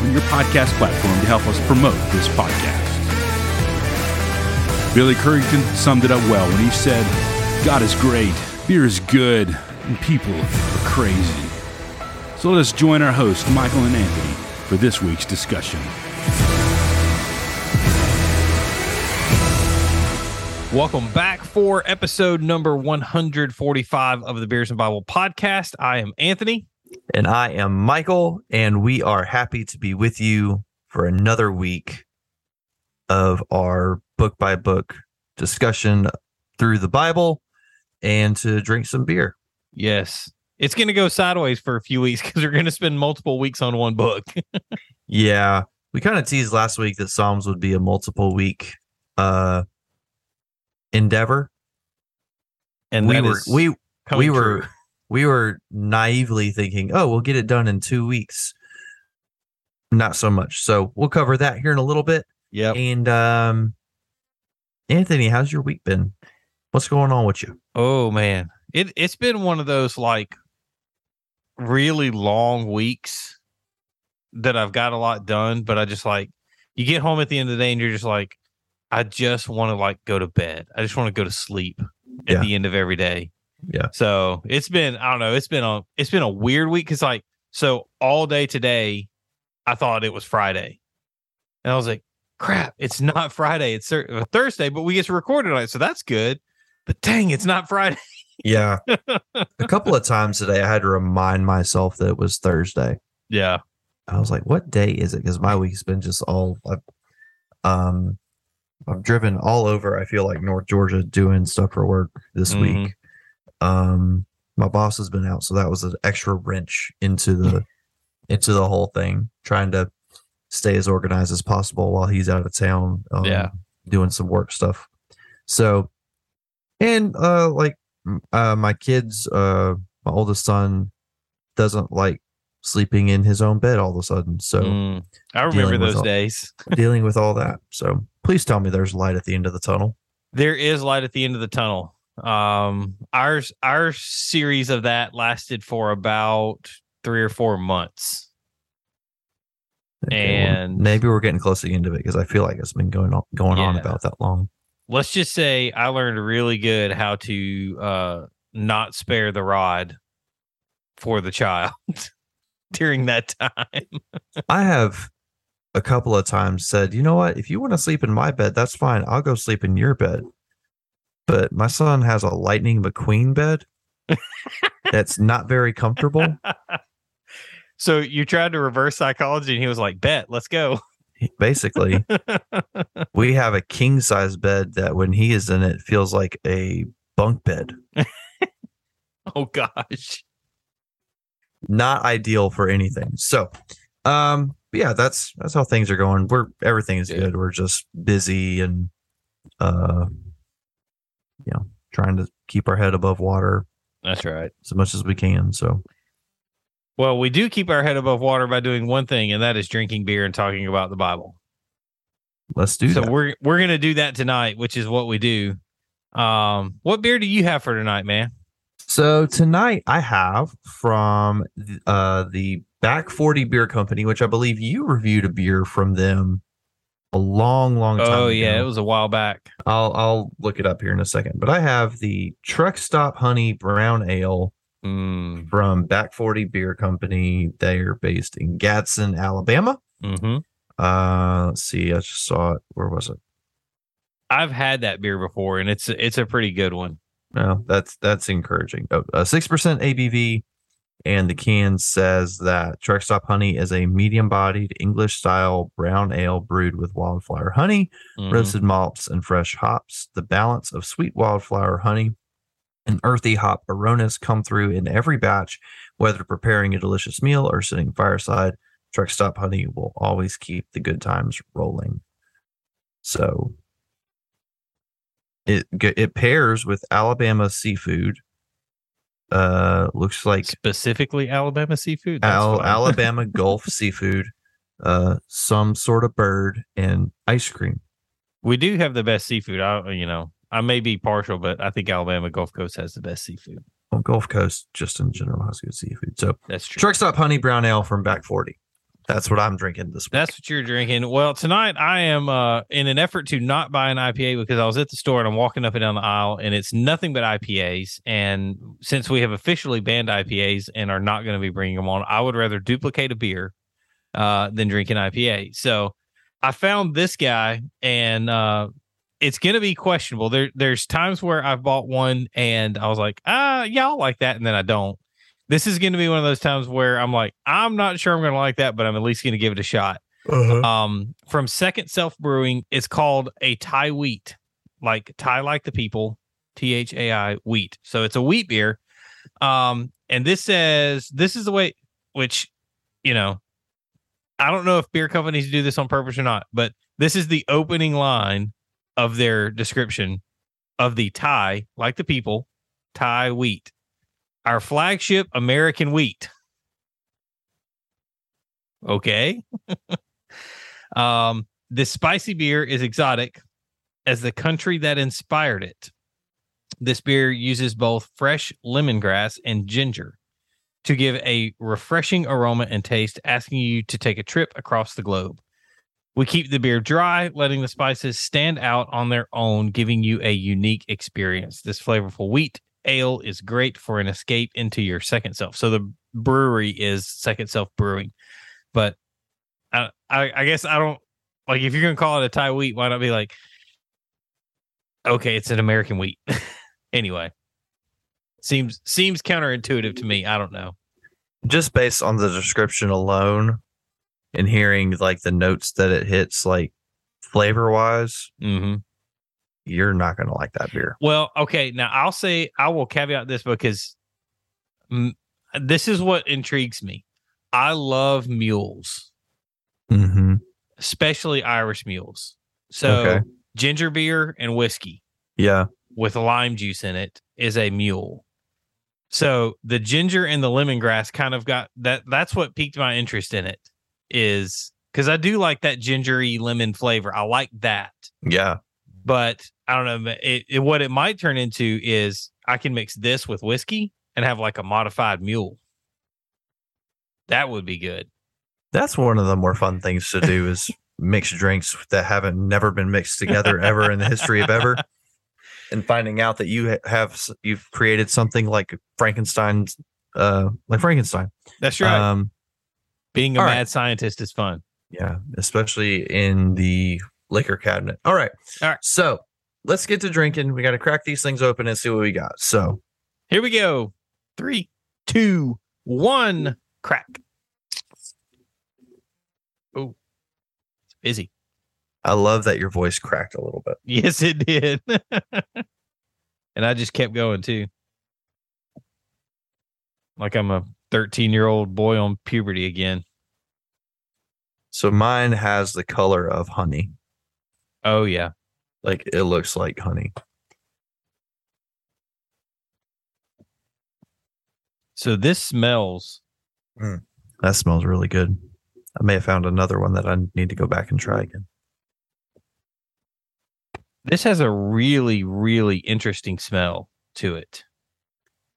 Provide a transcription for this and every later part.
on your podcast platform to help us promote this podcast. Billy Currington summed it up well when he said, God is great, beer is good, and people are crazy. So let us join our hosts, Michael and Anthony, for this week's discussion. Welcome back for episode number 145 of the Beers and Bible podcast. I am Anthony. And I am Michael, and we are happy to be with you for another week of our book by book discussion through the Bible and to drink some beer. Yes. It's going to go sideways for a few weeks because we're going to spend multiple weeks on one book. yeah. We kind of teased last week that Psalms would be a multiple week uh endeavor. And we were we we were true. We were naively thinking, oh, we'll get it done in two weeks. Not so much. So we'll cover that here in a little bit. Yeah. And um Anthony, how's your week been? What's going on with you? Oh man. It it's been one of those like really long weeks that I've got a lot done, but I just like you get home at the end of the day and you're just like, I just want to like go to bed. I just want to go to sleep at Yeah. the end of every day. Yeah. So it's been I don't know, it's been a it's been a weird week because like so all day today I thought it was Friday. And I was like, crap, it's not Friday, it's uh, Thursday, but we get to record tonight, so that's good. But dang, it's not Friday. Yeah. a couple of times today I had to remind myself that it was Thursday. Yeah. I was like, what day is it? Because my week's been just all I've, um I've driven all over, I feel like North Georgia doing stuff for work this Mhm. week. Um my boss has been out, so that was an extra wrench into the into the whole thing, trying to stay as organized as possible while he's out of town. Um, Yeah. doing some work stuff. So, and uh, like uh, my kids, uh, my oldest son doesn't like sleeping in his own bed all of a sudden. So Mm, I remember those all- days. dealing with all that. So please tell me there's light at the end of the tunnel. There is light at the end of the tunnel. Um ours our series of that lasted for about three or four months. Okay, well, And- maybe we're getting close to the end of it because I feel like it's been going on going on about that long. let's just say I learned really good how to uh not spare the rod for the child during that time. I have a couple of times said, you know what, if you want to sleep in my bed, that's fine. I'll go sleep in your bed. But my son has a Lightning McQueen bed that's not very comfortable. so you tried to reverse psychology and he was like, Bet, let's go. Basically, we have a king size bed that when he is in it feels like a bunk bed. oh gosh. Not ideal for anything. So, um, yeah, that's that's how things are going. We're everything is Yeah. good. We're just busy and uh you know, trying to keep our head above water That's right. as much as we can. So Well, we do keep our head above water by doing one thing, and that is drinking beer and talking about the Bible. let's do so that. we're we're gonna do that tonight, which is what we do. Um, what beer do you have for tonight, man? So tonight I have from uh the Back 40 Beer Company, which I believe you reviewed a beer from them a long, long time Oh yeah, ago. it was a while back. I'll I'll look it up here in a second. But I have the Truck Stop Honey Brown Ale Mm, from Back 40 Beer Company. They are based in Gadsden, Alabama. hmm Uh let's see, I just saw it. Where was it? I've had that beer before, and it's it's a pretty good one. No, that's that's encouraging. Oh, uh, Six percent ABV, and the can says that Truck Stop Honey is a medium-bodied English-style brown ale brewed with wildflower honey, Mhm. roasted malts, and fresh hops. The balance of sweet wildflower honey and earthy hop aromas come through in every batch, whether preparing a delicious meal or sitting fireside. Truck Stop Honey will always keep the good times rolling. So it it pairs with Alabama seafood. Uh, looks like Specifically, Alabama seafood. That's Al- Alabama Gulf seafood, uh, some sort of bird, and ice cream. we do have the best seafood. I, you know, I may be partial, but I think Alabama Gulf Coast has the best seafood. Well, Gulf Coast, just in general, has good seafood. So, That's true. Truck Stop Honey Brown Ale from Back 40. That's what I'm drinking this week. That's what you're drinking. Well, tonight I am uh, in an effort to not buy an IPA because I was at the store and I'm walking up and down the aisle and it's nothing but IPAs. And since we have officially banned IPAs and are not going to be bringing them on, I would rather duplicate a beer uh, than drink an IPA. So I found this guy and uh, it's going to be questionable. There, there's times where I've bought one and I was like, ah, yeah, I'll like that, and then I don't. This is going to be one of those times where I'm like, I'm not sure I'm going to like that, but I'm at least going to give it a shot. Um, from Second Self Brewing, it's called a Thai wheat, like Thai like the people, T H A I wheat. So it's a wheat beer. Um, and this says this is the way, which, you know, I don't know if beer companies do this on purpose or not, but this is the opening line of their description of the Thai like the people, Thai wheat, our flagship American wheat. Okay. um, this spicy beer is exotic as the country that inspired it. This beer uses both fresh lemongrass and ginger to give a refreshing aroma and taste, asking you to take a trip across the globe. We keep the beer dry, letting the spices stand out on their own, giving you a unique experience. This flavorful wheat ale is great for an escape into your second self. So the brewery is Second Self Brewing, but I, I, I guess I don't like if you're gonna call it a Thai wheat, why not be like, okay, it's an American wheat. anyway, seems seems counterintuitive to me. I don't know. Just based on the description alone and hearing like the notes that it hits, like flavor wise, hmm you're not going to like that beer. Well, okay. Now I'll say I will caveat this because mm, this is what intrigues me. I love mules, Mm-hmm. especially Irish mules. So Okay. ginger beer and whiskey Yeah. with lime juice in it is a mule. So the ginger and the lemongrass kind of got that. That's what piqued my interest in it. Is because I do like that gingery lemon flavor. I like that. Yeah. but I don't know. It, it, what it might turn into is I can mix this with whiskey and have like a modified mule. That would be good. That's one of the more fun things to do is mix drinks that haven't never been mixed together ever in the history of ever. And finding out that you have you've created something like Frankenstein's uh like Frankenstein. That's right. Um Being a mad right. scientist is fun. yeah, especially in the liquor cabinet. All right. All right. So, let's get to drinking. We got to crack these things open and see what we got. So, Here we go. Three, two, one, crack. Oh, it's busy. I love that your voice cracked a little bit. Yes, it did. and I just kept going too. Like I'm a 13 year old boy on puberty again. So, mine has the color of honey. Oh, yeah. Like it looks like honey. So this smells. Hmm. That smells really good. I may have found another one that I need to go back and try again. This has a really, really interesting smell to it.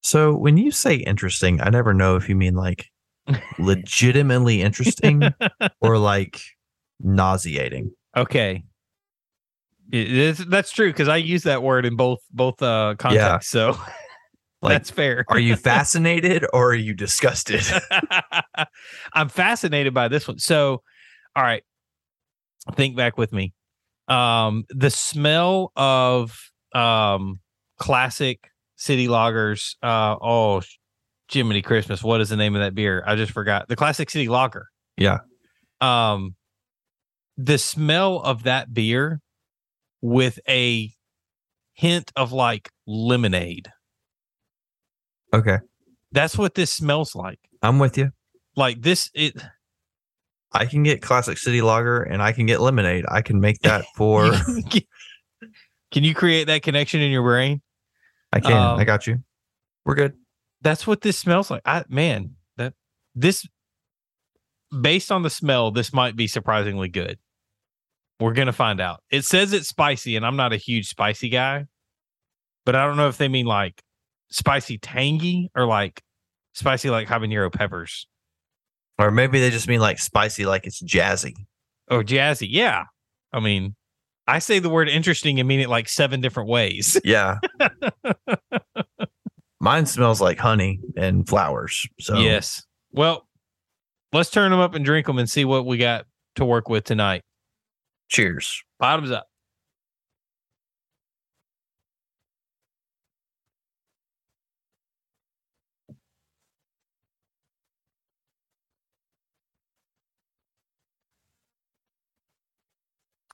So when you say interesting, I never know if you mean like legitimately interesting or like nauseating. Okay. It is, that's true because I use that word in both both uh contexts. So Like, that's fair. are you fascinated or are you disgusted? I'm fascinated by this one. So, all right, think back with me. Um, the smell of um classic city lagers. Uh, oh, Jiminy Christmas! What is the name of that beer? I just forgot. The classic city lager. Yeah. Um, the smell of that beer with a hint of like lemonade. okay. That's what this smells like. I'm with you. like this it I can get classic city lager and I can get lemonade. I can make that for Can you create that connection in your brain? I can. I Um, got you. We're good. That's what this smells like. I man, that this based on the smell, this might be surprisingly good. We're gonna find out. It says it's spicy, and I'm not a huge spicy guy, but I don't know if they mean like spicy tangy or like spicy like habanero peppers Or maybe they just mean like spicy, like it's jazzy. or jazzy. Yeah, I mean, I say the word interesting and mean it like seven different ways. Yeah. Mine smells like honey and flowers. So Yes. Well, let's turn them up and drink them and see what we got to work with tonight. Cheers. Bottoms up.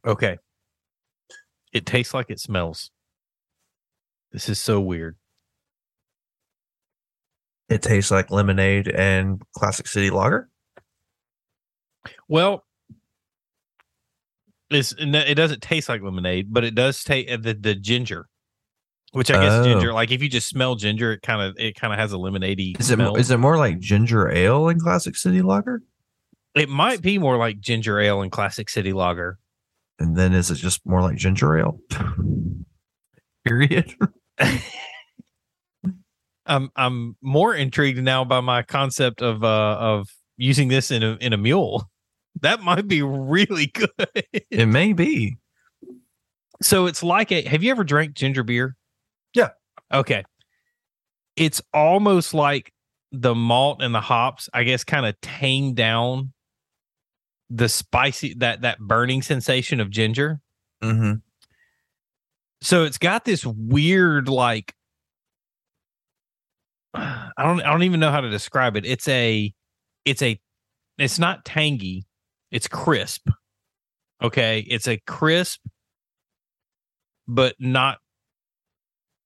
Okay. It tastes like it smells. This is so weird. It tastes like lemonade and classic city lager. Well, it's it doesn't taste like lemonade, but it does taste the the ginger, which I guess Oh. ginger. Like if you just smell ginger, it kind of it kind of has a lemonadey Is it smell. is it more like ginger ale in classic city lager? it might be more like ginger ale in classic city lager. And then is it just more like ginger ale? Period. I'm I'm more intrigued now by my concept of uh of using this in a in a mule. That might be really good. it may be. so it's like a have you ever drank ginger beer? Yeah. Okay. It's almost like the malt and the hops, I guess, kind of tame down the spicy that that burning sensation of ginger. Mm-hmm. So it's got this weird like I don't I don't even know how to describe it. It's a it's a it's not tangy, it's crisp. Okay, it's a crisp but not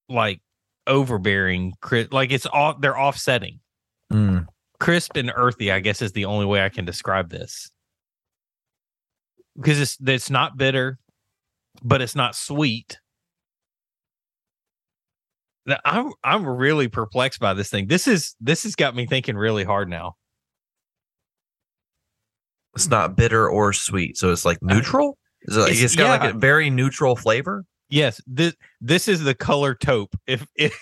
like overbearing like it's all they're offsetting. Mm. Crisp and earthy, I guess is the only way I can describe this. Because it's it's not bitter, but it's not sweet. Now, I'm I'm really perplexed by this thing. This is this has got me thinking really hard now. It's not bitter or sweet, so it's like neutral. Is it like, It's- it's got yeah. like a very neutral flavor. Yes, this this is the color taupe. If if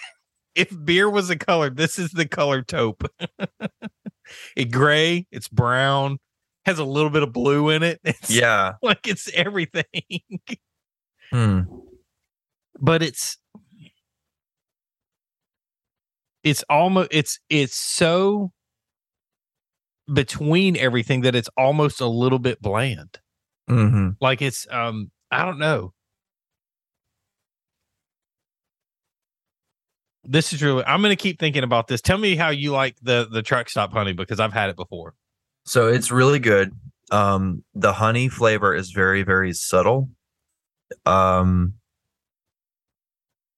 if beer was a color, this is the color taupe. it gray, it's brown, has a little bit of blue in it. It's Yeah. like it's everything. Hmm. but it's it's almost it's it's so between everything that it's almost a little bit bland. Mm-hmm. Like it's um I don't know. This is really I'm gonna keep thinking about this. Tell me how you like the the truck stop honey because I've had it before. So it's really good. Um, the honey flavor is very, very subtle. Um,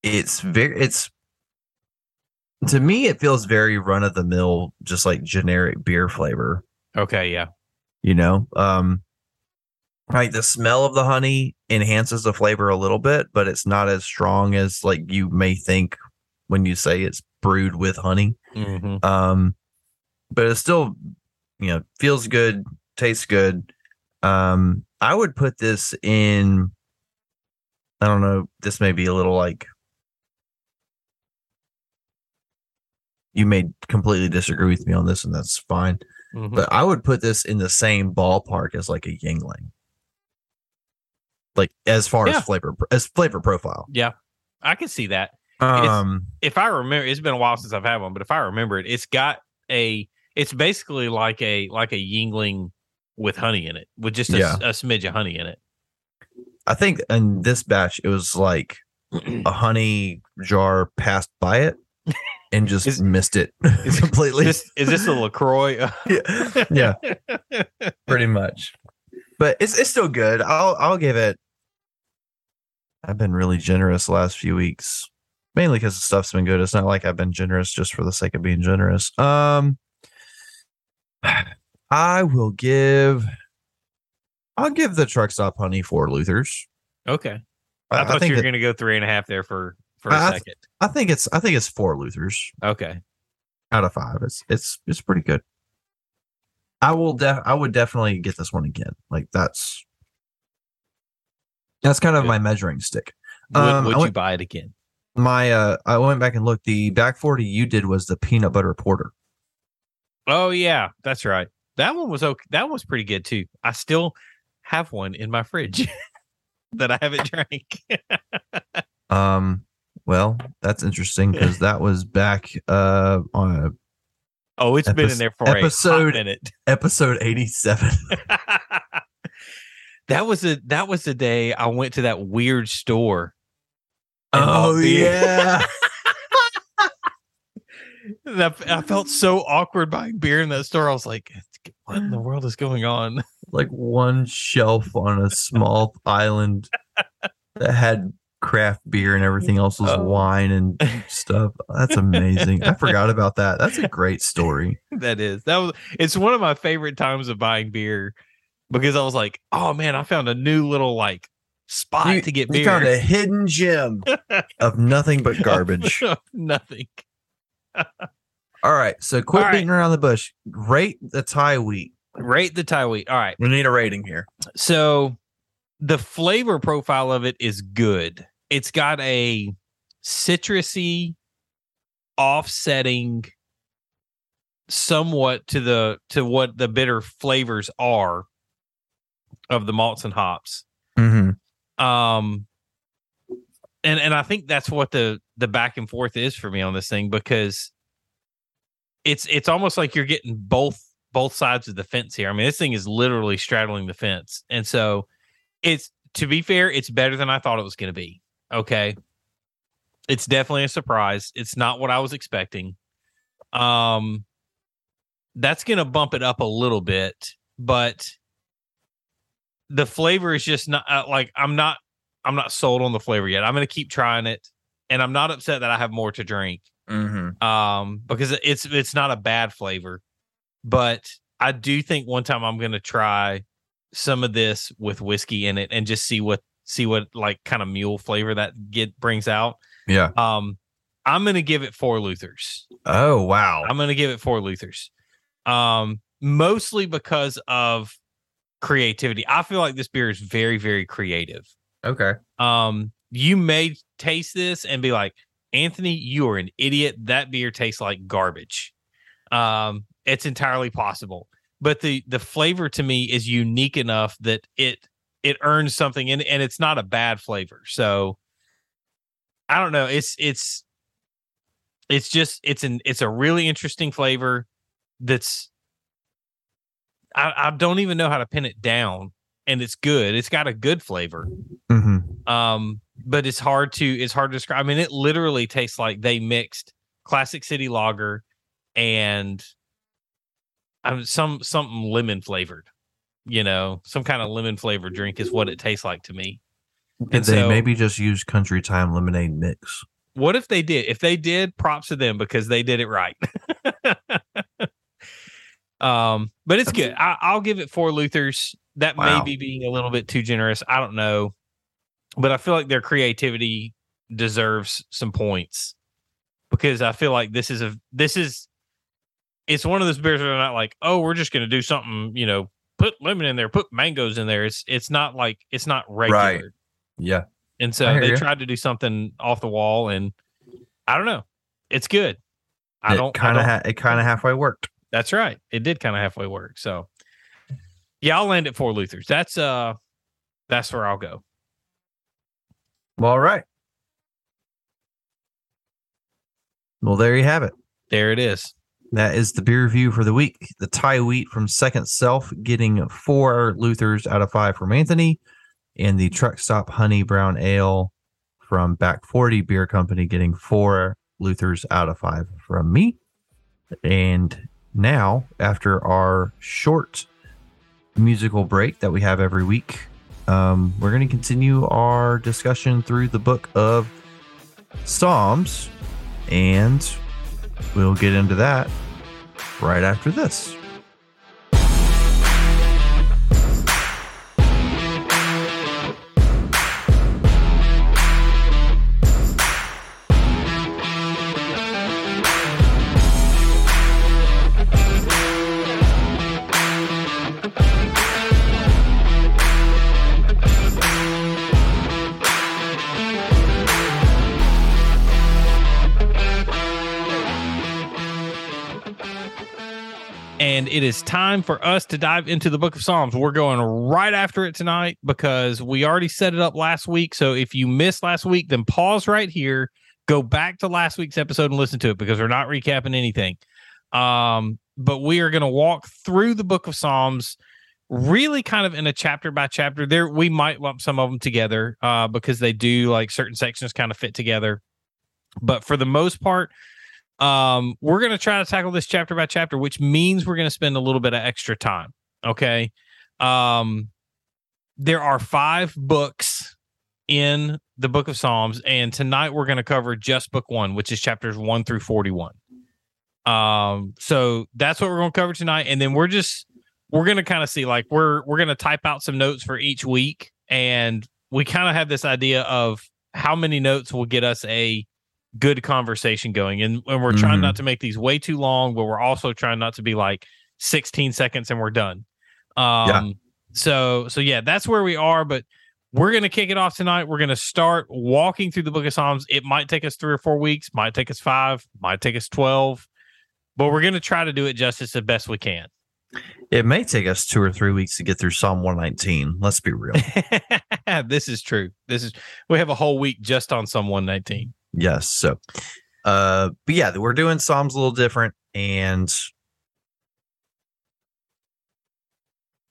it's very, it's to me, it feels very run of the mill, just like generic beer flavor. Okay, yeah. You know, um, like the smell of the honey enhances the flavor a little bit, but it's not as strong as like you may think when you say it's brewed with honey. Mhm. Um, but it still, you know, feels good, tastes good. Um, I would put this in. I don't know. This may be a little like. You may completely disagree with me on this, and that's fine. Mhm. But I would put this in the same ballpark as like a Yuengling. Like as far Yeah. as flavor as flavor profile. yeah. I can see that. It's- Um, if I remember, it's been a while since I've had one, but if I remember it, it's got a. It's basically like a like a Yuengling with honey in it, with just a, Yeah. a smidge of honey in it. I think in this batch it was like a honey jar passed by it and just Is- missed it is- completely. Is this, is this a LaCroix? yeah, yeah, pretty much. But it's it's still good. I'll I'll give it. I've been really generous the last few weeks, mainly because the stuff's been good. It's not like I've been generous just for the sake of being generous. Um, I will give I'll give the truck stop honey four Luthers. Okay. I, thought think you were going to go three and a half there for for a I- second. I think it's I think it's four Luthers Okay. out of five. It's it's it's pretty good. I will def I would definitely get this one again. Like that's that's kind of Good. my measuring stick. Would, Um, would you went- buy it again? My uh I went back and looked. The back forty you did was the peanut butter porter. Oh yeah, that's right. That one was okay. That one was pretty good too. I still have one in my fridge that I haven't drank. Um well, that's interesting because that was back uh on uh, oh, it's been in there for a episode- hot minute. episode eighty seven. that was a that was the day I went to that weird store. oh yeah. I, I felt so awkward buying beer in that store. I was like, "What in the world is going on?" like one shelf on a small island that had craft beer and everything else was Oh. wine and stuff. That's amazing. I forgot about that. That's a great story. that is that was. It's one of my favorite times of buying beer because I was like, "Oh man, I found a new little like spot You- to get You beer." found a hidden gem of nothing but garbage. Nothing. All right. So quit right. beating around the bush. Rate the Thai wheat. Rate the Thai wheat. All right. We need a rating here. So the flavor profile of it is good. It's got a citrusy offsetting somewhat to the to what the bitter flavors are of the malts and hops. Mm-hmm. Um and and I think that's what the the back and forth is for me on this thing because it's it's almost like you're getting both both sides of the fence here. I mean, this thing is literally straddling the fence. And so it's to be fair, it's better than I thought it was going to be. Okay. It's definitely a surprise. It's not what I was expecting. Um that's going to bump it up a little bit, but the flavor is just not uh, like I'm not I'm not sold on the flavor yet. I'm going to keep trying it and I'm not upset that I have more to drink Mm-hmm. um because it's it's not a bad flavor but i do think one time i'm gonna try some of this with whiskey in it and just see what see what like kind of mule flavor that get brings out. Yeah. um i'm gonna give it four luthers. Oh wow. i'm gonna give it four luthers. Um mostly because of creativity. I feel like this beer is very very creative. Okay. um you may taste this and be like anthony you are an idiot. That beer tastes like garbage. Um it's entirely possible. But the the flavor to me is unique enough that it it earns something and, and it's not a bad flavor. So i don't know it's it's it's just it's an it's a really interesting flavor that's I, I don't even know how to pin it down and it's good it's got a good flavor. Mm-hmm. um but it's hard to it's hard to describe i mean it literally tastes like they mixed classic city lager and um, some something lemon flavored you know some kind of lemon flavored drink is what it tastes like to me. Did And they so- maybe just use country time lemonade mix? what if they did? If they did props to them because they did it right. Um but it's good. I, i'll give it four luthers. That Wow. may be being a little bit too generous. I don't know. But i feel like their creativity deserves some points because i feel like this is a this is it's one of those beers that are not like oh we're just going to do something you know put lemon in there put mangoes in there it's it's not like it's not regular Yeah. and so they you. tried to do something off the wall, and I don't know. It's good. I it don't. kind of ha- it kind of halfway worked. that's right. It did kind of halfway work. So, yeah, I'll land at four Luthers. That's uh, that's where I'll go. Well, all right. Well, there you have it. There it is. That is the beer review for the week. The Thai wheat from Second Self getting four Luthers out of five from Anthony, and the Truck Stop Honey Brown Ale from Back 40 Beer Company getting four Luthers out of five from me. And now, after our short musical break that we have every week, um, we're going to continue our discussion through the book of Psalms, and we'll get into that right after this. It is time for us to dive into the book of Psalms. We're going right after it tonight because we already set it up last week. So if you missed last week, then pause right here, go back to last week's episode and listen to it because we're not recapping anything. Um, but we are going to walk through the book of Psalms really kind of in a chapter by chapter. There we might lump some of them together uh, because they do like certain sections kind of fit together. But for the most part, um, we're going to try to tackle this chapter by chapter, which means we're going to spend a little bit of extra time. Okay. Um, there are five books in the book of Psalms, and tonight we're going to cover just book one, which is chapters one through 41. Um, so that's what we're going to cover tonight. And then we're just, we're going to kind of see like we're, we're going to type out some notes for each week. And we kind of have this idea of how many notes will get us a good conversation going. And, and we're trying Mhm. not to make these way too long, but we're also trying not to be like 16 seconds and we're done. Um, so, so yeah, that's where we are, but we're going to kick it off tonight. We're going to start walking through the book of Psalms. It might take us three or four weeks, might take us five, might take us 12, but we're going to try to do it justice the best we can. It may take us two or three weeks to get through Psalm 119. Let's be real. this is true. This is, we have a whole week just on Psalm 119. Yes. So, uh, but yeah, we're doing Psalms a little different, and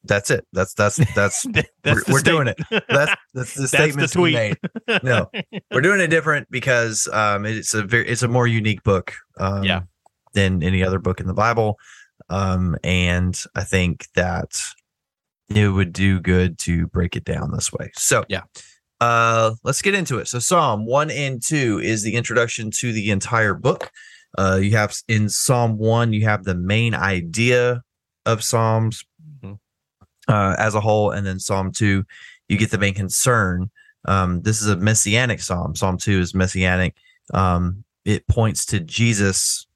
that's it. That's that's that's That's we're, we're doing it. That's that's the statement we made. No, we're doing it different because um, it's a very it's a more unique book. Um, Yeah. Than any other book in the Bible, um, and I think that it would do good to break it down this way. So Yeah. Uh, let's get into it. So Psalm one and two is the introduction to the entire book. Uh, you have in Psalm one, you have the main idea of Psalms Mhm. uh, as a whole, and then Psalm two, you get the main concern. Um, this is a messianic psalm. Psalm two is messianic. Um, it points to Jesus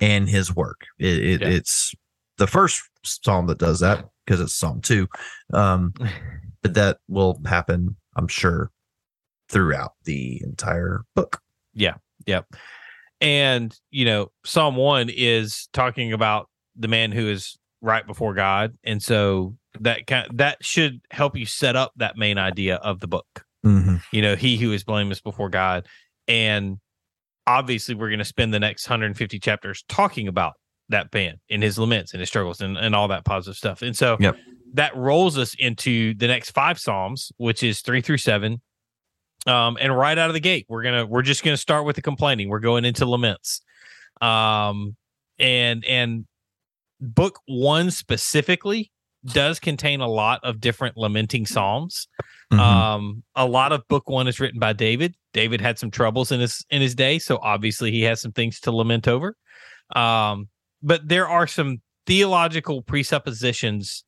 and his work. It, it, Yeah. It's the first psalm that does that because it's Psalm two. Um, but that will happen, I'm sure, throughout the entire book. Yeah. Yep. And, you know, Psalm 1 is talking about the man who is right before God. And so that kind that should help you set up that main idea of the book. Mm-hmm. You know, he who is blameless before God. And obviously we're going to spend the next 150 chapters talking about that man and his laments and his struggles and, and all that positive stuff. And so Yep. That rolls us into the next five Psalms, which is three through seven. Um, and right out of the gate, we're gonna we're just gonna start with the complaining. We're going into laments. Um, and and book one specifically does contain a lot of different lamenting psalms. Mm-hmm. Um, a lot of book one is written by David. David had some troubles in his in his day, so obviously he has some things to lament over. Um, but there are some theological presuppositions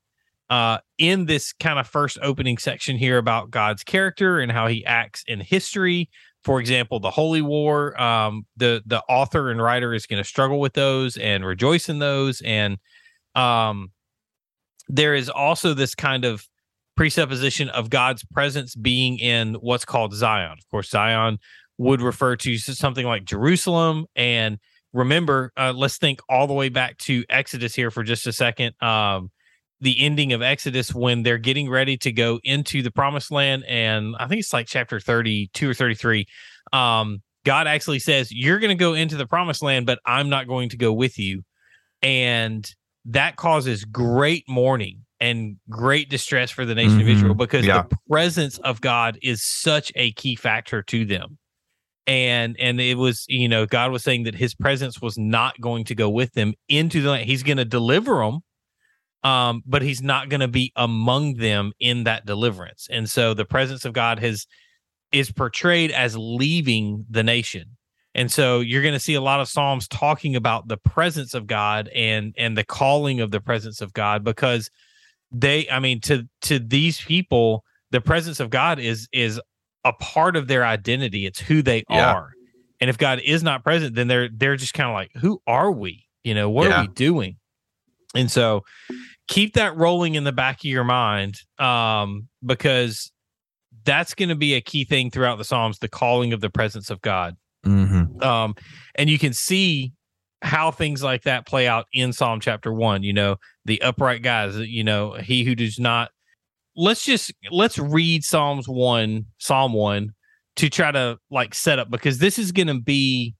uh, in this kind of first opening section here about God's character and how He acts in history. For example, the Holy War. Um, the the author and writer is going to struggle with those and rejoice in those, and um, there is also this kind of presupposition of God's presence being in what's called Zion. Of course, Zion would refer to something like Jerusalem. And remember, uh, let's think all the way back to Exodus here for just a second. Um, the ending of Exodus when they're getting ready to go into the promised land. And I think it's like chapter 32 or 33. Um, God actually says, You're going to go into the promised land, but I'm not going to go with you. And that causes great mourning and great distress for the nation of Mhm. Israel because Yeah. the presence of God is such a key factor to them. And and it was, you know, God was saying that his presence was not going to go with them into the land. He's going to deliver them, um, but he's not going to be among them in that deliverance. And so the presence of God has is portrayed as leaving the nation. And so you're going to see a lot of psalms talking about the presence of God and and the calling of the presence of God because they I mean to to these people the presence of God is is a part of their identity. It's who they Yeah. are. And if God is not present then they're they're just kind of like who are we? You know, what Yeah. are we doing? And so keep that rolling in the back of your mind um because that's going to be a key thing throughout the Psalms, the calling of the presence of God. Mm-hmm. Um, and you can see how things like that play out in Psalm chapter one. You know, the upright guys. You know, he who does not. Let's just let's read Psalms one, Psalm one, to try to like set up because this is going to be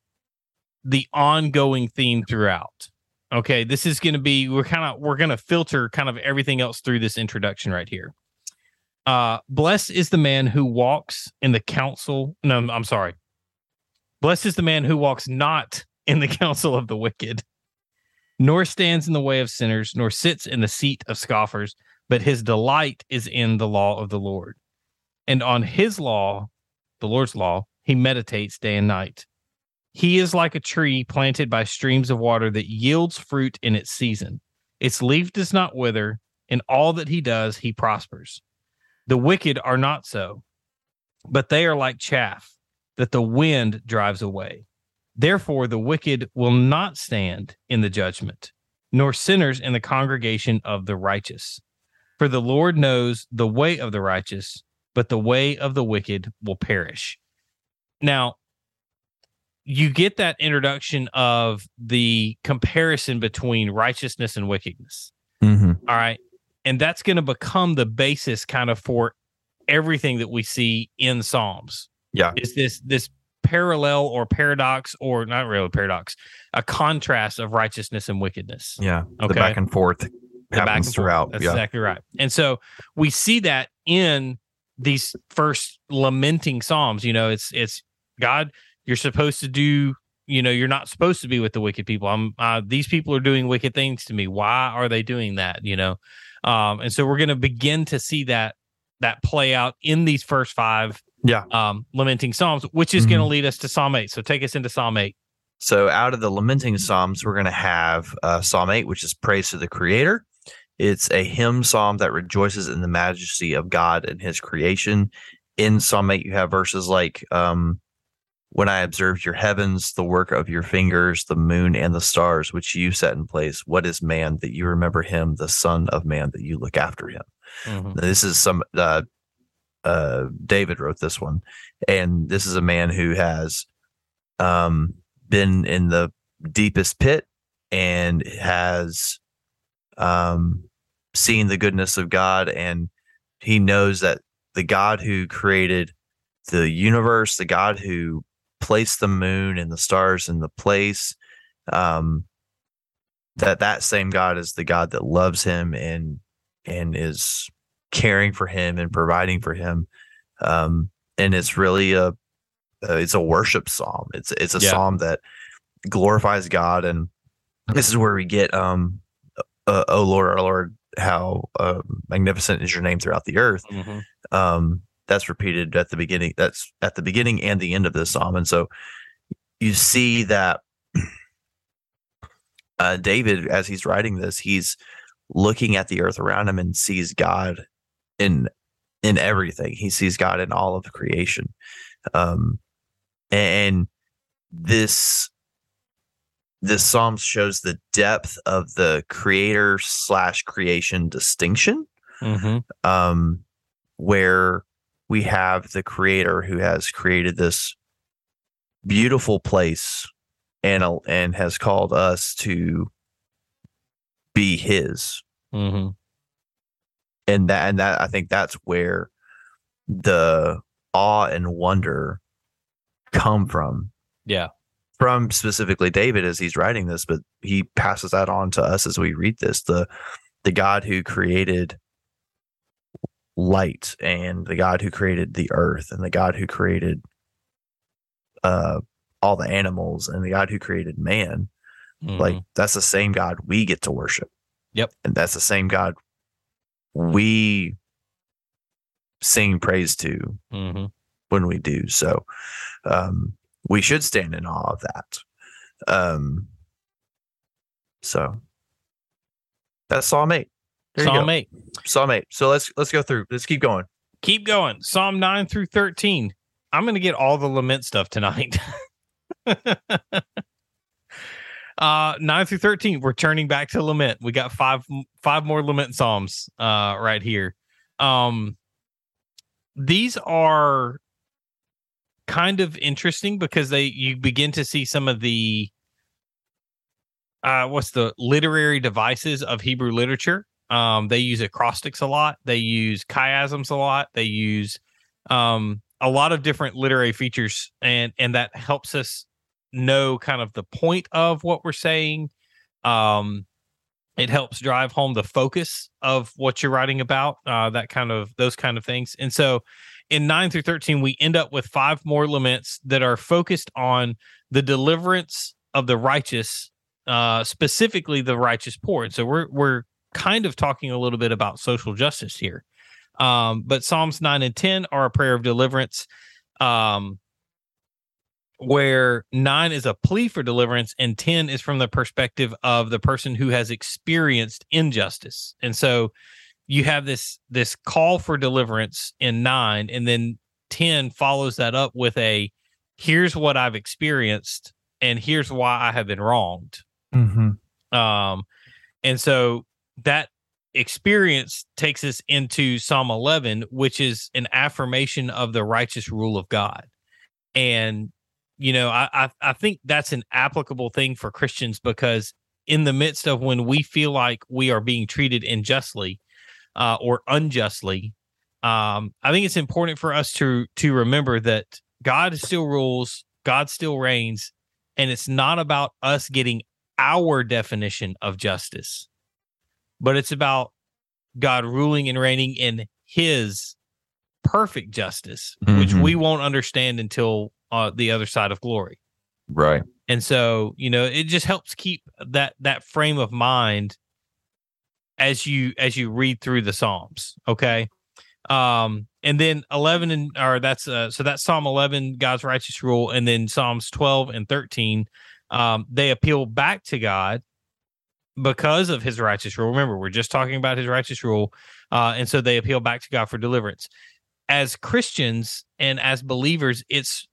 the ongoing theme throughout. Okay, this is going to be we're kind of we're going to filter kind of everything else through this introduction right here. Uh blessed is the man who walks in the counsel. No, I'm sorry. Blessed is the man who walks not in the counsel of the wicked, nor stands in the way of sinners, nor sits in the seat of scoffers, but his delight is in the law of the Lord. And on his law, the Lord's law, he meditates day and night. He is like a tree planted by streams of water that yields fruit in its season. Its leaf does not wither, in all that he does, he prospers. The wicked are not so, but they are like chaff that the wind drives away. Therefore, the wicked will not stand in the judgment, nor sinners in the congregation of the righteous. For the Lord knows the way of the righteous, but the way of the wicked will perish. Now, you get that introduction of the comparison between righteousness and wickedness. Mm-hmm. All right. And that's going to become the basis kind of for everything that we see in Psalms. Yeah. Is this this parallel or paradox or not really paradox, a contrast of righteousness and wickedness. Yeah. Okay. The back and forth The happens back and forth. throughout. That's yeah. exactly right. And so we see that in these first lamenting psalms. You know, it's it's God, you're supposed to do. You know, you're not supposed to be with the wicked people. I'm. Uh, these people are doing wicked things to me. Why are they doing that? You know, um, and so we're going to begin to see that that play out in these first five Yeah. um, lamenting psalms, which is going to lead us to Psalm eight. So take us into Psalm eight. So out of the lamenting psalms, we're going to have uh, Psalm eight, which is praise to the Creator. It's a hymn psalm that rejoices in the majesty of God and His creation. In Psalm eight, you have verses like, um, "When I observed your heavens, the work of your fingers, the moon and the stars, which you set in place. What is man that you remember him, the Son of Man that you look after him?" This is some uh, uh, David wrote this one, and this is a man who has um, been in the deepest pit and has um, seen the goodness of God, and he knows that the God who created the universe, the God who placed the moon and the stars in the place, um, that that same God is the God that loves him and and is caring for him and providing for him. Um, and it's really a uh, it's a worship psalm. It's it's a Yeah. psalm that glorifies God, and this is where we get um, uh, oh Lord, our Lord, how uh, magnificent is your name throughout the earth. Um, that's repeated at the beginning. That's at the beginning and the end of this psalm, and so you see that uh, David, as he's writing this, he's looking at the earth around him and sees God in in everything. He sees God in all of the creation. Um, and this this psalm shows the depth of the creator slash creation distinction Mm-hmm. um, where we have the creator who has created this beautiful place and uh, and has called us to be his Mm-hmm. and that and that I think that's where the awe and wonder come from Yeah. from specifically David as he's writing this but he passes that on to us as we read this the the God who created light and the God who created the earth and the God who created uh all the animals and the God who created man like that's the same God we get to worship. Yep. and that's the same God we sing praise to Mm-hmm. when we do. So um we should stand in awe of that. Um so that's psalm 8 there Psalm eight. psalm 8 so let's let's go through let's keep going Keep going. Psalm nine through thirteen. I'm going to get all the lament stuff tonight. uh nine through 13 we're turning back to lament we got five five more lament psalms uh right here um these are kind of interesting because they you begin to see some of the uh, what's the literary devices of Hebrew literature. Um, they use acrostics a lot. They use chiasms a lot. They use um, a lot of different literary features, and and that helps us know kind of the point of what we're saying. Um, it helps drive home the focus of what you're writing about. Uh, that kind of those kind of things, and so in 9 through 13 we end up with five more laments that are focused on the deliverance of the righteous uh, specifically the righteous poor and so we're we're kind of talking a little bit about social justice here um, but psalms 9 and 10 are a prayer of deliverance um, where 9 is a plea for deliverance and 10 is from the perspective of the person who has experienced injustice and so you have this this call for deliverance in nine, and then ten follows that up with a here's what I've experienced, and here's why I have been wronged. Mm-hmm. Um, and so that experience takes us into Psalm 11, which is an affirmation of the righteous rule of God. And, you know, I, I, I think that's an applicable thing for Christians because in the midst of when we feel like we are being treated unjustly, uh, or unjustly, um, I think it's important for us to to remember that God still rules, God still reigns, and it's not about us getting our definition of justice, but it's about God ruling and reigning in His perfect justice, mm-hmm. which we won't understand until uh, the other side of glory. Right. And so, you know, it just helps keep that that frame of mind as you as you read through the psalms okay um and then 11 and or that's uh so that's psalm 11 god's righteous rule and then psalms 12 and 13 um they appeal back to god because of his righteous rule remember we're just talking about his righteous rule uh and so they appeal back to god for deliverance as christians and as believers it's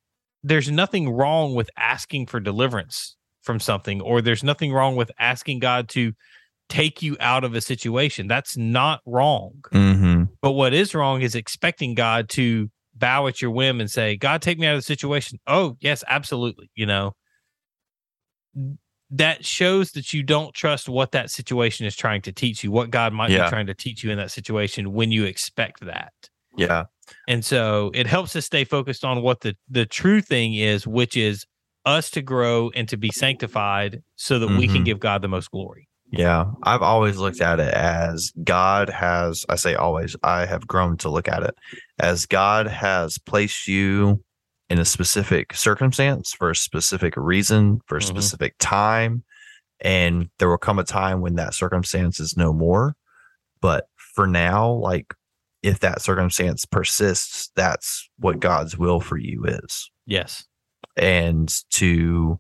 there's nothing wrong with asking for deliverance from something or there's nothing wrong with asking god to take you out of a situation. That's not wrong. Mm-hmm. But what is wrong is expecting God to bow at your whim and say, God, take me out of the situation. Oh, yes, absolutely. You know, that shows that you don't trust what that situation is trying to teach you, what God might yeah. be trying to teach you in that situation when you expect that. Yeah. And so it helps us stay focused on what the, the true thing is, which is us to grow and to be sanctified so that mm-hmm. we can mm-hmm. give God the most glory. Yeah, I've always looked at it as God has, I say always, I have grown to look at it as God has placed you in a specific circumstance for a specific reason, for a mm-hmm. specific time. And there will come a time when that circumstance is no more. But for now, like if that circumstance persists, that's what God's will for you is. Yes. And to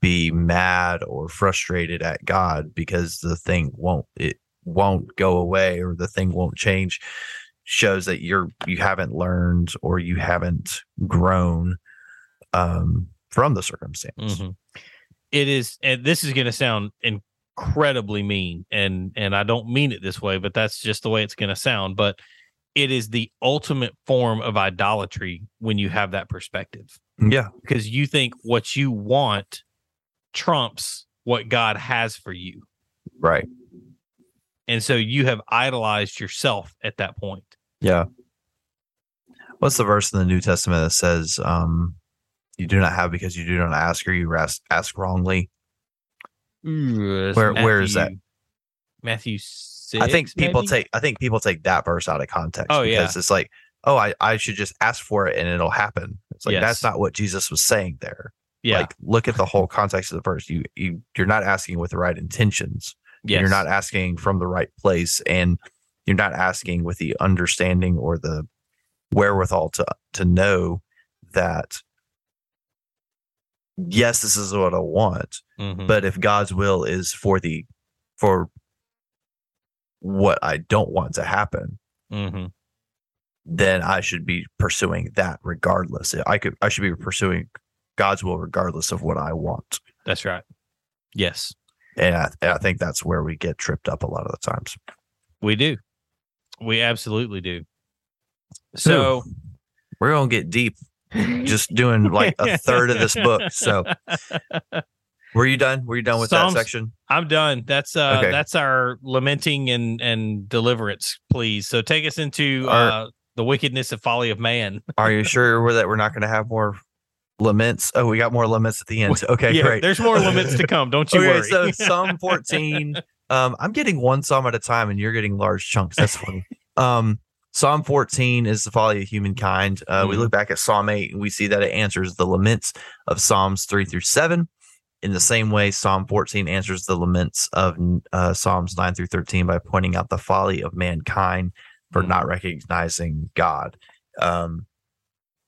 be mad or frustrated at God because the thing won't it won't go away or the thing won't change shows that you're you haven't learned or you haven't grown um, from the circumstance. Mm-hmm. It is, and this is going to sound incredibly mean, and and I don't mean it this way, but that's just the way it's going to sound. But it is the ultimate form of idolatry when you have that perspective. Yeah, because you think what you want trumps what God has for you. Right. And so you have idolized yourself at that point. Yeah. What's the verse in the New Testament that says, um, you do not have because you do not ask or you ask, ask wrongly? Ooh, where Matthew, where is that? Matthew six, I think people maybe? take I think people take that verse out of context. Oh because yeah. it's like, oh, I, I should just ask for it and it'll happen. It's like Yes. that's not what Jesus was saying there. Yeah. Like look at the whole context of the verse. You you you're not asking with the right intentions. Yes. You're not asking from the right place and you're not asking with the understanding or the wherewithal to to know that yes, this is what I want, Mhm. but if God's will is for the for what I don't want to happen, Mhm. then I should be pursuing that regardless. I could I should be pursuing God's will regardless of what I want. That's right. Yes, And I, I think that's where we get tripped up a lot of the times. we do. We absolutely do. So We're gonna get deep just doing like a third of this book. So Were you done? Were you done with Psalms- that section? I'm done. That's uh Okay. that's our lamenting and and deliverance, please. So take us into uh the wickedness and folly of man. Are you sure that we're not going to have more laments? Oh, we got more laments at the end. Okay, yeah, great. there's more laments to come. Don't you okay, worry. so Psalm 14. Um, I'm getting one psalm at a time, and you're getting large chunks. That's funny. um, Psalm 14 is the folly of humankind. Uh, We Mhm. look back at Psalm 8, and we see that it answers the laments of Psalms 3 through 7. In the same way, Psalm 14 answers the laments of uh, Psalms 9 through 13 by pointing out the folly of mankind for Mhm. not recognizing God. Um,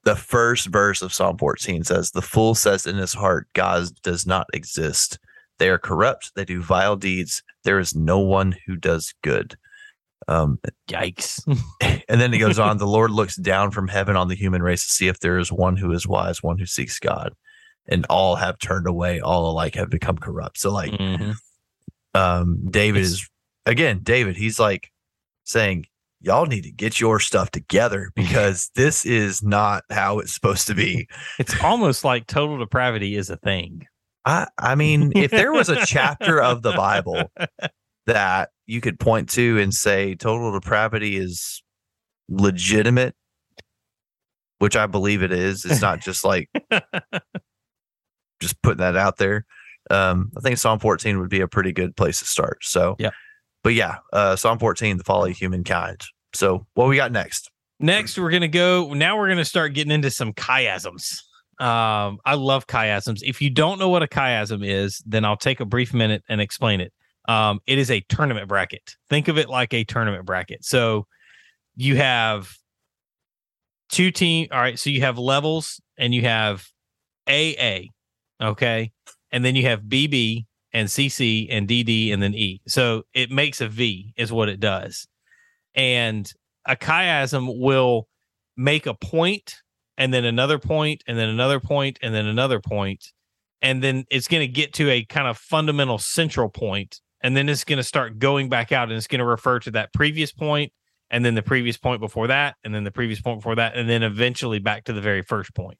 the first verse of Psalm 14 says, The fool says in his heart, God does not exist. They are corrupt. They do vile deeds. There is no one who does good. Um, Yikes. and then he goes on, The Lord looks down from heaven on the human race to see if there is one who is wise, one who seeks God. And all have turned away, all alike have become corrupt. So, like, Mhm. um, David It's- is, again, David, he's like saying, Y'all need to get your stuff together because this is not how it's supposed to be. It's almost like total depravity is a thing. I, I mean, if there was a chapter of the Bible that you could point to and say total depravity is legitimate, which I believe it is, it's not just like just putting that out there. Um, I think Psalm 14 would be a pretty good place to start. So, Yeah. But yeah, uh, Psalm 14, the folly of humankind. So, what we got next? Next, we're gonna go. Now we're gonna start getting into some chiasms. Um, I love chiasms. If you don't know what a chiasm is, then I'll take a brief minute and explain it. Um, it is a tournament bracket. Think of it like a tournament bracket. So you have two team. All right, so you have levels and you have AA, okay, and then you have BB and CC and DD and then E. So it makes a V, is what it does. And a chiasm will make a point and then another point and then another point and then another point and then it's going to get to a kind of fundamental central point and then it's going to start going back out and it's going to refer to that previous point and then the previous point before that and then the previous point before that and then eventually back to the very first point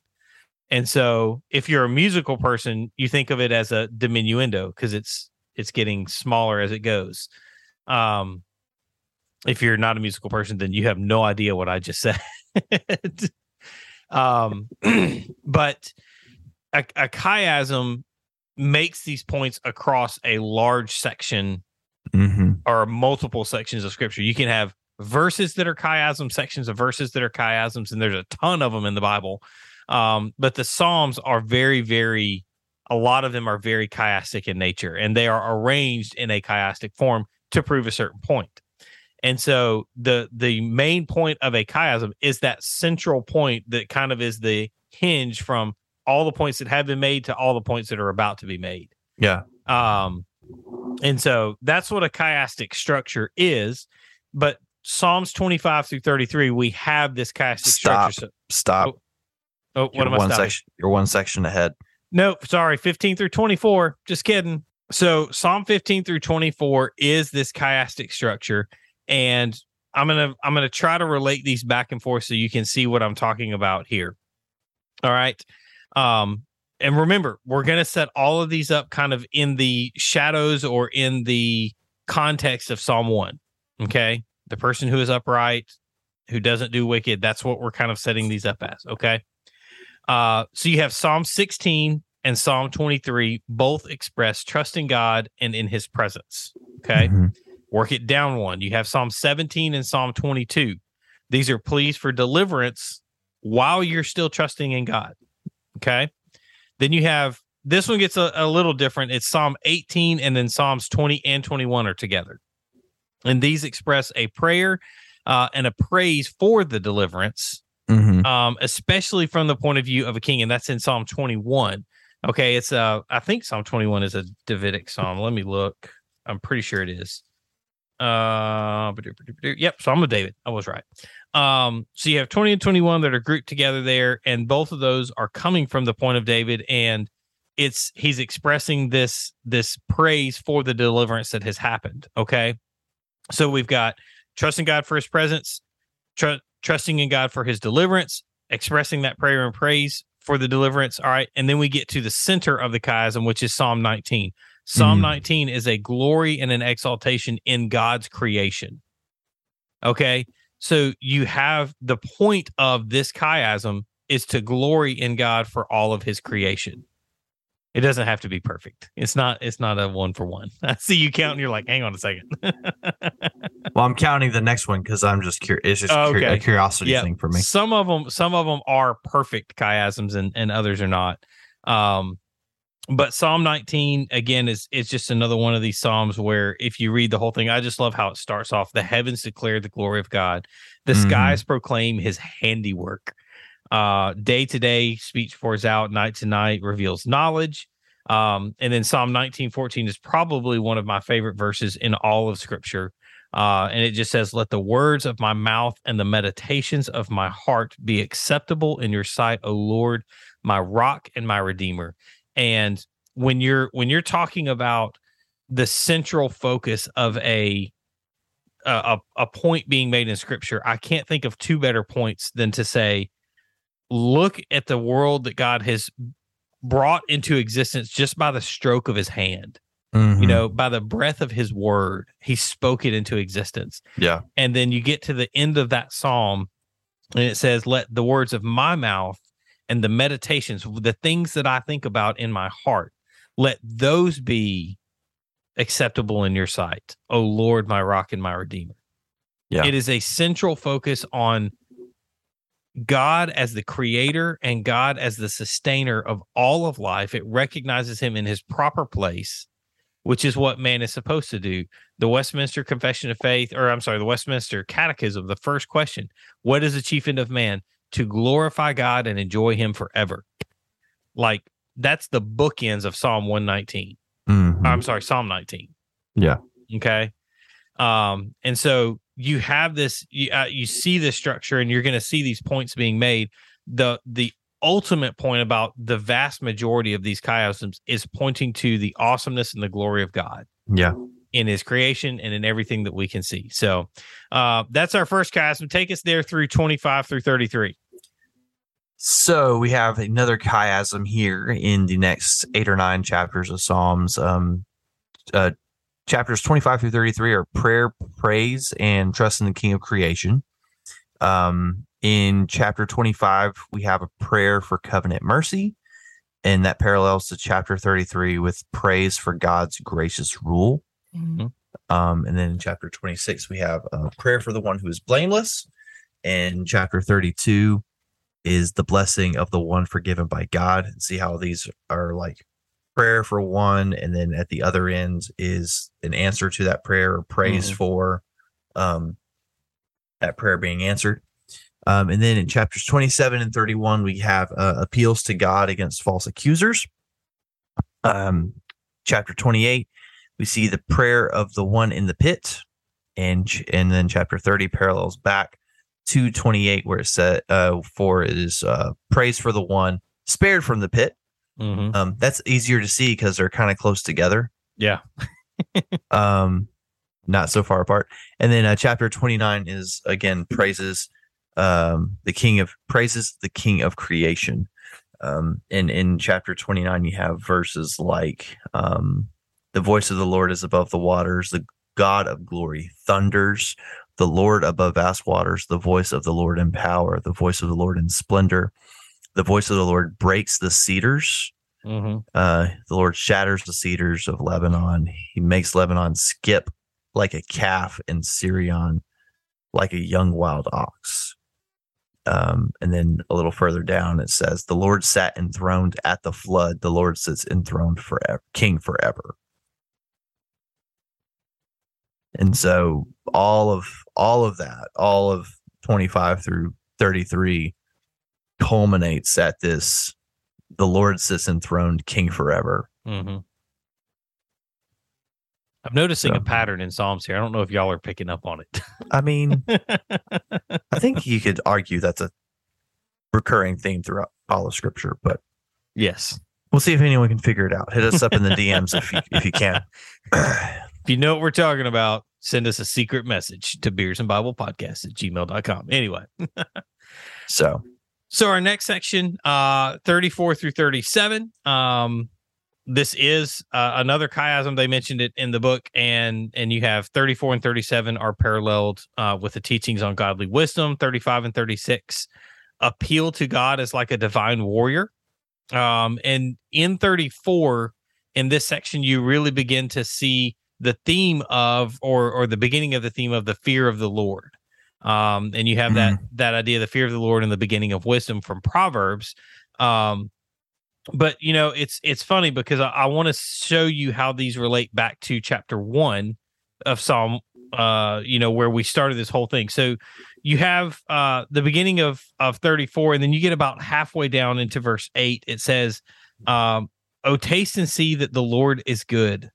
and so if you're a musical person you think of it as a diminuendo because it's it's getting smaller as it goes. Um if you're not a musical person then you have no idea what i just said. Um but a, a chiasm makes these points across a large section Mm-hmm. or multiple sections of scripture. You can have verses that are chiasm, sections of verses that are chiasms and there's a ton of them in the bible um but the psalms are very very a lot of them are very chiastic in nature and they are arranged in a chiastic form to prove a certain point and so the the main point of a chiasm is that central point that kind of is the hinge from all the points that have been made to all the points that are about to be made Yeah. um, and so that's what a chiastic structure is. But Psalms 25 through 33, we have this chiastic Stop. structure. Stop. Oh, what you're am I one stopping? section. You're one section ahead. No, sorry, 15 through 24. Just kidding. So Psalm 15 through 24 is this chiastic structure. And I'm gonna I'm gonna try to relate these back and forth so you can see what I'm talking about here. All right. Um, and remember, we're gonna set all of these up kind of in the shadows or in the context of Psalm 1. Okay. The person who is upright, who doesn't do wicked, that's what we're kind of setting these up as. Okay. Uh, so you have Psalm 16 and Psalm 23 both express trust in God and in his presence. Okay. Mhm. Work it down one. You have Psalm 17 and Psalm 22. These are pleas for deliverance while you're still trusting in God. Okay. Then you have this one gets a, a little different. It's Psalm 18 and then Psalms 20 and 21 are together. And these express a prayer uh, and a praise for the deliverance. um, especially from the point of view of a king, and that's in Psalm 21. Okay, it's uh, I think Psalm 21 is a Davidic psalm. Let me look. I'm pretty sure it is. Uh, yep, Psalm of David. I was right. Um, so you have 20 and 21 that are grouped together there, and both of those are coming from the point of David, and it's he's expressing this this praise for the deliverance that has happened. Okay, so we've got trusting God for His presence, tr- trusting in God for His deliverance, expressing that prayer and praise for the deliverance. All right. And then we get to the center of the chiasm, which is Psalm 19. Psalm Mhm. 19 is a glory and an exaltation in God's creation. Okay. So you have the point of this chiasm is to glory in God for all of his creation. It doesn't have to be perfect. It's not it's not a one for one. I see you count and you're like, hang on a second. Well, I'm counting the next one because I'm just curious. It's just Oh, okay. a curiosity Yeah. thing for me. Some of them, some of them are perfect chiasms, and and others are not. Um, but Psalm 19 again is is just another one of these psalms where if you read the whole thing, I just love how it starts off. The heavens declare the glory of God, the Mhm. skies proclaim His handiwork. Uh, day to day speech pours out, night to night reveals knowledge. Um, and then Psalm 19, 14 is probably one of my favorite verses in all of Scripture. Uh, and it just says, Let the words of my mouth and the meditations of my heart be acceptable in your sight, O Lord, my rock and my redeemer. And when you're when you're talking about the central focus of a a, a point being made in scripture, I can't think of two better points than to say, look at the world that God has brought into existence just by the stroke of his hand you Mhm. know, by the breath of his word, he spoke it into existence. Yeah. And then you get to the end of that psalm and it says, Let the words of my mouth and the meditations, the things that I think about in my heart, let those be acceptable in your sight. O Lord, my rock and my redeemer. Yeah. It is a central focus on God as the creator and God as the sustainer of all of life. It recognizes him in his proper place, which is what man is supposed to do. The Westminster Confession of Faith, or I'm sorry, the Westminster Catechism, the first question What is the chief end of man? To glorify God and enjoy him forever. Like that's the bookends of Psalm 119. Mhm. I'm sorry, Psalm 19. Yeah. Okay. Um, and so you have this, you, uh, you see this structure, and you're going to see these points being made. The the ultimate point about the vast majority of these chiasms is pointing to the awesomeness and the glory of God yeah. in His creation and in everything that we can see. So uh, that's our first chiasm. Take us there through 25 through 33. So we have another chiasm here in the next eight or nine chapters of Psalms. Um, uh, chapters 25 through 33 are prayer, praise, and trust in the King of creation. Um, in chapter 25, we have a prayer for covenant mercy, and that parallels to chapter 33 with praise for God's gracious rule. Um, and then in chapter 26, we have a prayer for the one who is blameless. And chapter 32 is the blessing of the one forgiven by God. And see how these are like prayer for one, and then at the other end is an answer to that prayer or praise Mhm. for um, that prayer being answered. Um, and then in chapters 27 and 31, we have uh, appeals to God against false accusers. Um, chapter 28, we see the prayer of the one in the pit. And, and then chapter 30 parallels back to 28, where it said, uh, for it is uh, praise for the one spared from the pit. Mhm. Um, that's easier to see because they're kind of close together. Yeah. um, not so far apart. And then uh, chapter 29 is again praises um, the king of praises the king of creation. Um, and in chapter 29, you have verses like um, the voice of the Lord is above the waters, the God of glory thunders, the Lord above vast waters, the voice of the Lord in power, the voice of the Lord in splendor. The voice of the Lord breaks the cedars. Mhm. Uh, the Lord shatters the cedars of Lebanon. He makes Lebanon skip like a calf and Sirion like a young wild ox. Um, and then a little further down, it says, The Lord sat enthroned at the flood. The Lord sits enthroned forever, king forever. And so all of all of that, all of 25 through 33 culminates at this the Lord sits enthroned king forever. hmm I'm noticing a pattern in Psalms here. I don't know if y'all are picking up on it. I mean, I think you could argue that's a recurring theme throughout all of scripture, but yes. we'll see if anyone can figure it out. Hit us up in the DMs if you if you can. If you know what we're talking about, send us a secret message to beers and Bible podcast at gmail.com. Anyway, so So our next section, uh, 34 through 37. Um, this is uh, another chiasm. They mentioned it in the book, and and you have 34 and 37 are paralleled uh, with the teachings on godly wisdom. 35 and 36 appeal to God as like a divine warrior. Um, and in 34, in this section, you really begin to see the theme of, or or the beginning of the theme of the fear of the Lord. Um, and you have mm. that that idea, the fear of the Lord, and the beginning of wisdom from Proverbs. Um, but you know, it's it's funny because I, I want to show you how these relate back to chapter one of Psalm. Uh, you know, where we started this whole thing. So you have uh the beginning of of 34 and then you get about halfway down into verse 8 it says um oh taste and see that the lord is good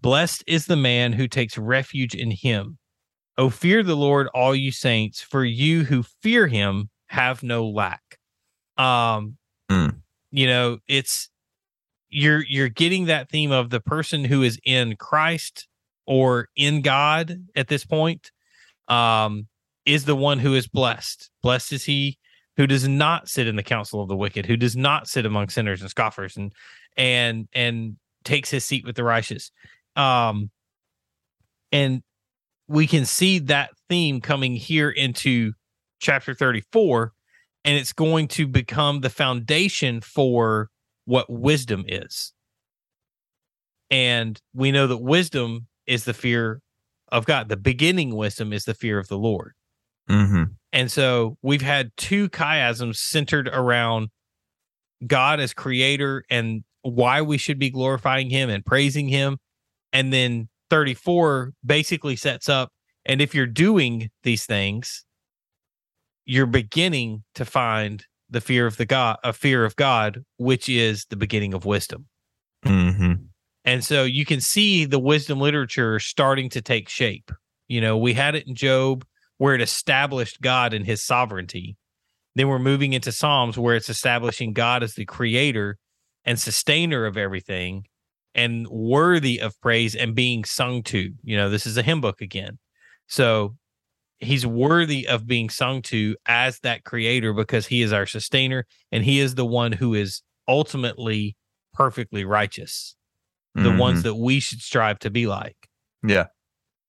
blessed is the man who takes refuge in him oh fear the lord all you saints for you who fear him have no lack um mm. you know it's you're you're getting that theme of the person who is in christ or in god at this point um is the one who is blessed. Blessed is he who does not sit in the council of the wicked, who does not sit among sinners and scoffers, and and and takes his seat with the righteous. Um, and we can see that theme coming here into chapter 34, and it's going to become the foundation for what wisdom is. And we know that wisdom is the fear of God. The beginning wisdom is the fear of the Lord. Mm-hmm. And so we've had two chiasms centered around God as creator and why we should be glorifying him and praising him. And then 34 basically sets up, and if you're doing these things, you're beginning to find the fear of the God, a fear of God, which is the beginning of wisdom. Mm-hmm. And so you can see the wisdom literature starting to take shape. You know, we had it in Job where it established God and his sovereignty. Then we're moving into Psalms where it's establishing God as the creator and sustainer of everything and worthy of praise and being sung to. You know, this is a hymn book again. So he's worthy of being sung to as that creator because he is our sustainer and he is the one who is ultimately perfectly righteous, the mm-hmm. ones that we should strive to be like. Yeah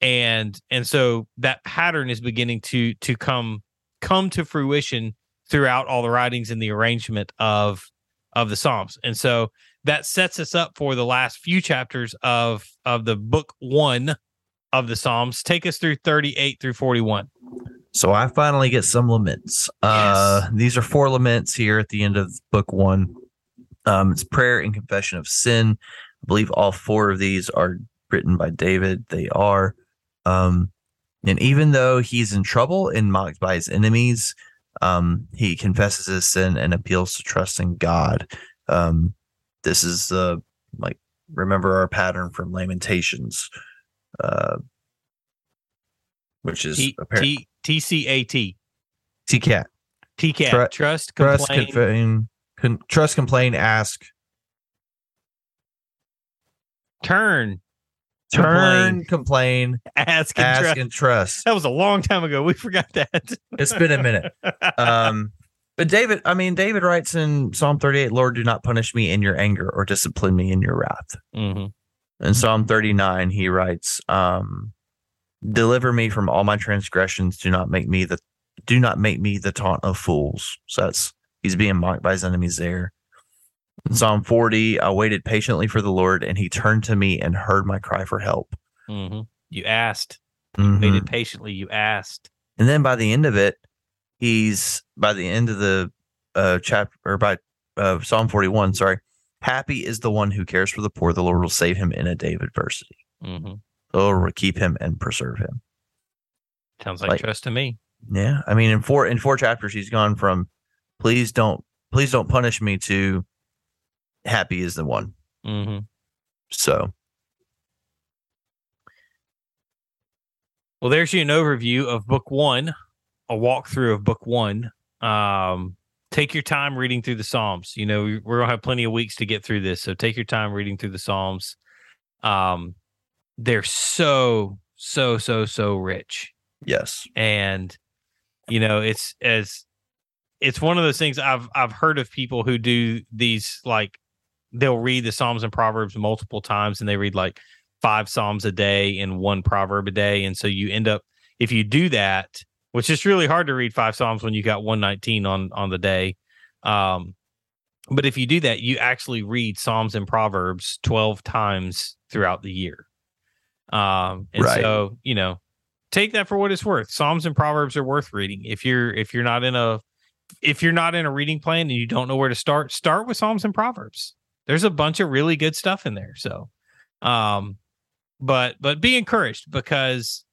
and and so that pattern is beginning to to come come to fruition throughout all the writings and the arrangement of of the psalms and so that sets us up for the last few chapters of of the book one of the psalms. Take us through 38 through 41 so i finally get some laments. Uh, yes. uh these are four laments here at the end of book one. Um it's prayer and confession of sin. I believe all four of these are written by david. They are. Um, and even though he's in trouble and mocked by his enemies, um, he confesses his sin and appeals to trust in God. Um, this is the like remember our pattern from Lamentations, uh, which is T T T C A T T cat T cat trust complain trust complain, con, trust complain ask turn Turn, complain, ask, and, ask trust. and trust. That was a long time ago. We forgot that. it's been a minute. Um, but David, I mean, David writes in Psalm 38, Lord, do not punish me in your anger or discipline me in your wrath. Mm-hmm. In Psalm 39, he writes, um, deliver me from all my transgressions. Do not make me the, do not make me the taunt of fools. So that's, he's being mocked by his enemies there. Psalm 40, I waited patiently for the Lord, and he turned to me and heard my cry for help. Mm-hmm. You asked. Mm-hmm. Waited patiently. You asked. And then by the end of it, he's by the end of the uh, chapter or by uh, Psalm 41, sorry, happy is the one who cares for the poor. The Lord will save him in a day of adversity. Mm-hmm. The Lord will keep him and preserve him. Sounds like, like trust to me. Yeah. I mean, in four, in four chapters, he's gone from please don't, please don't punish me to happy is the one. Mm-hmm. So, well, there's you an overview of book one, a walkthrough of book one. Um, take your time reading through the Psalms. You know, we're gonna have plenty of weeks to get through this, so take your time reading through the Psalms. Um, they're so so so so rich. Yes, and you know, it's as it's one of those things I've I've heard of people who do these like they'll read the Psalms and Proverbs multiple times and they read like five Psalms a day and one proverb a day. And so you end up if you do that, which is really hard to read five Psalms when you got 119 on on the day. Um, but if you do that, you actually read Psalms and Proverbs 12 times throughout the year. Um, and Right. so, you know, take that for what it's worth. Psalms and Proverbs are worth reading. If you're if you're not in a if you're not in a reading plan and you don't know where to start, start with Psalms and Proverbs. There's a bunch of really good stuff in there. So, um, but but be encouraged because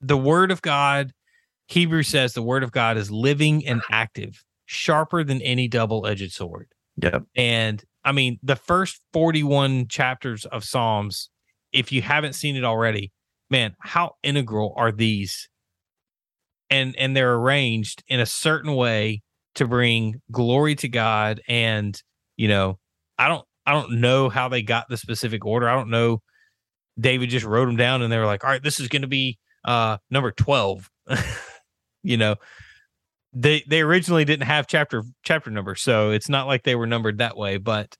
the Word of God, Hebrews says the Word of God is living and active, sharper than any double-edged sword. Yep. And I mean, the first 41 chapters of Psalms, if you haven't seen it already, man, how integral are these? And and they're arranged in a certain way to bring glory to God and, you know, I don't I don't know how they got the specific order. I don't know David just wrote them down and they were like, "All right, this is going to be uh number 12." you know, they they originally didn't have chapter chapter numbers, so it's not like they were numbered that way, but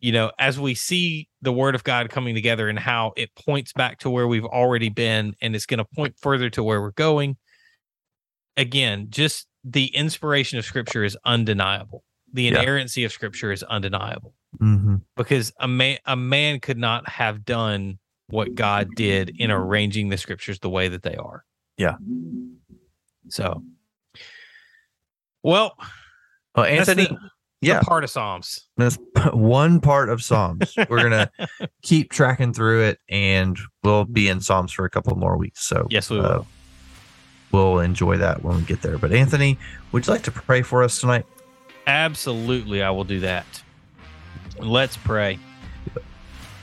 you know, as we see the word of God coming together and how it points back to where we've already been and it's going to point further to where we're going. Again, just the inspiration of scripture is undeniable. The Yeah. inerrancy of scripture is undeniable hmm because a man a man could not have done what God did in arranging the scriptures the way that they are. Yeah. So, well, Well, Anthony, the- yeah, the part of Psalms. that's one part of Psalms. We're gonna keep tracking through it, and we'll be in Psalms for a couple more weeks. So Yes, we uh, will. we'll enjoy that when we get there. But Anthony, would you like to pray for us tonight? Absolutely, I will do that. Let's pray.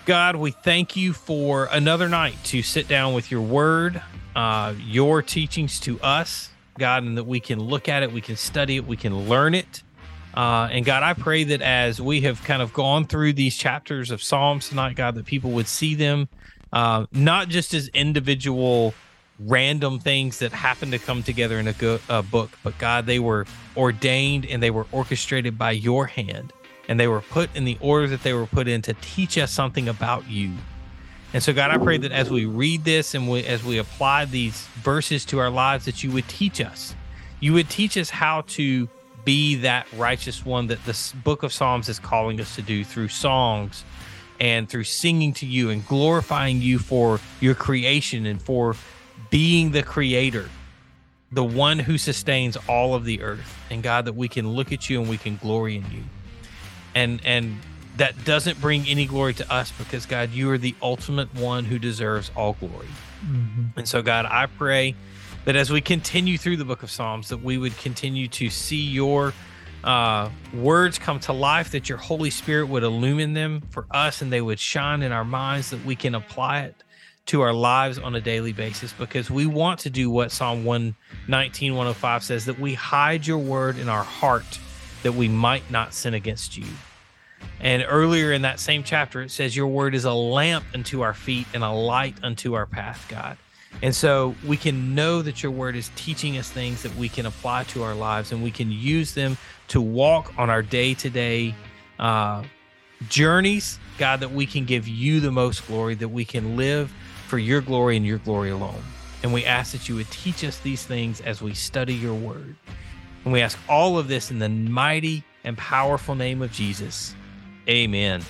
God, we thank you for another night to sit down with your word, uh, your teachings to us, God, and that we can look at it, we can study it, we can learn it. Uh, and God, I pray that as we have kind of gone through these chapters of Psalms tonight, God, that people would see them uh, not just as individual random things that happen to come together in a, go- a book, but God, they were ordained and they were orchestrated by your hand and they were put in the order that they were put in to teach us something about you. And so, God, I pray that as we read this and we, as we apply these verses to our lives, that you would teach us. You would teach us how to be that righteous one that the book of Psalms is calling us to do through songs and through singing to you and glorifying you for your creation and for being the creator, the one who sustains all of the earth. And God, that we can look at you and we can glory in you. And and that doesn't bring any glory to us because God, you are the ultimate one who deserves all glory. And so, God, I pray that as we continue through the book of Psalms, that we would continue to see your uh, words come to life, that your Holy Spirit would illumine them for us and they would shine in our minds, that we can apply it to our lives on a daily basis because we want to do what Psalm 119, 105 says that we hide your word in our heart that we might not sin against you. And earlier in that same chapter, it says, Your word is a lamp unto our feet and a light unto our path, God. And so we can know that your word is teaching us things that we can apply to our lives and we can use them to walk on our day to day journeys, God, that we can give you the most glory, that we can live for your glory and your glory alone. And we ask that you would teach us these things as we study your word. And we ask all of this in the mighty and powerful name of Jesus. Amen.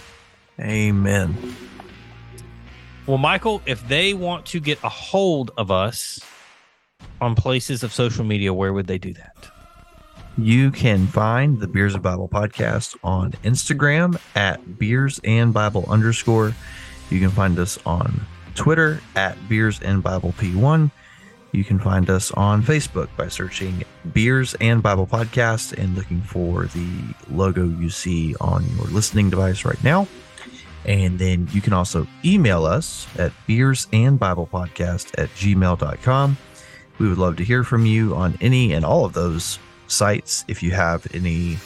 Amen. Well, Michael, if they want to get a hold of us on places of social media, where would they do that? You can find the Beers and Bible podcast on Instagram at Beers and Bible underscore. You can find us on Twitter at Beers and Bible P1. You can find us on Facebook by searching Beers and Bible Podcast and looking for the logo you see on your listening device right now. And then you can also email us at beers and Bible podcast at gmail.com. We would love to hear from you on any and all of those sites. If you have any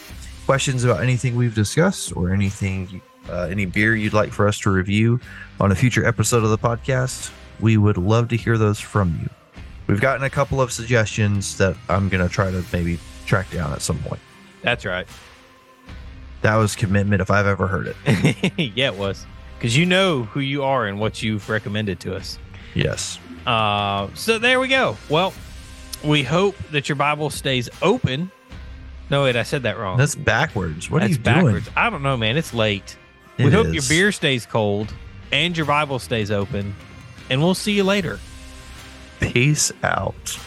questions about anything we've discussed or anything, uh, any beer you'd like for us to review on a future episode of the podcast, we would love to hear those from you. We've gotten a couple of suggestions that I'm going to try to maybe track down at some point. That's right. That was commitment if I've ever heard it. yeah, it was because you know who you are and what you've recommended to us. Yes. Uh, so there we go. Well, we hope that your Bible stays open. No, wait, I said that wrong. That's backwards. What That's are you backwards. I don't know, man. It's late. doing? we It hope your beer stays cold and your Bible stays open. And we'll see you later. Peace out.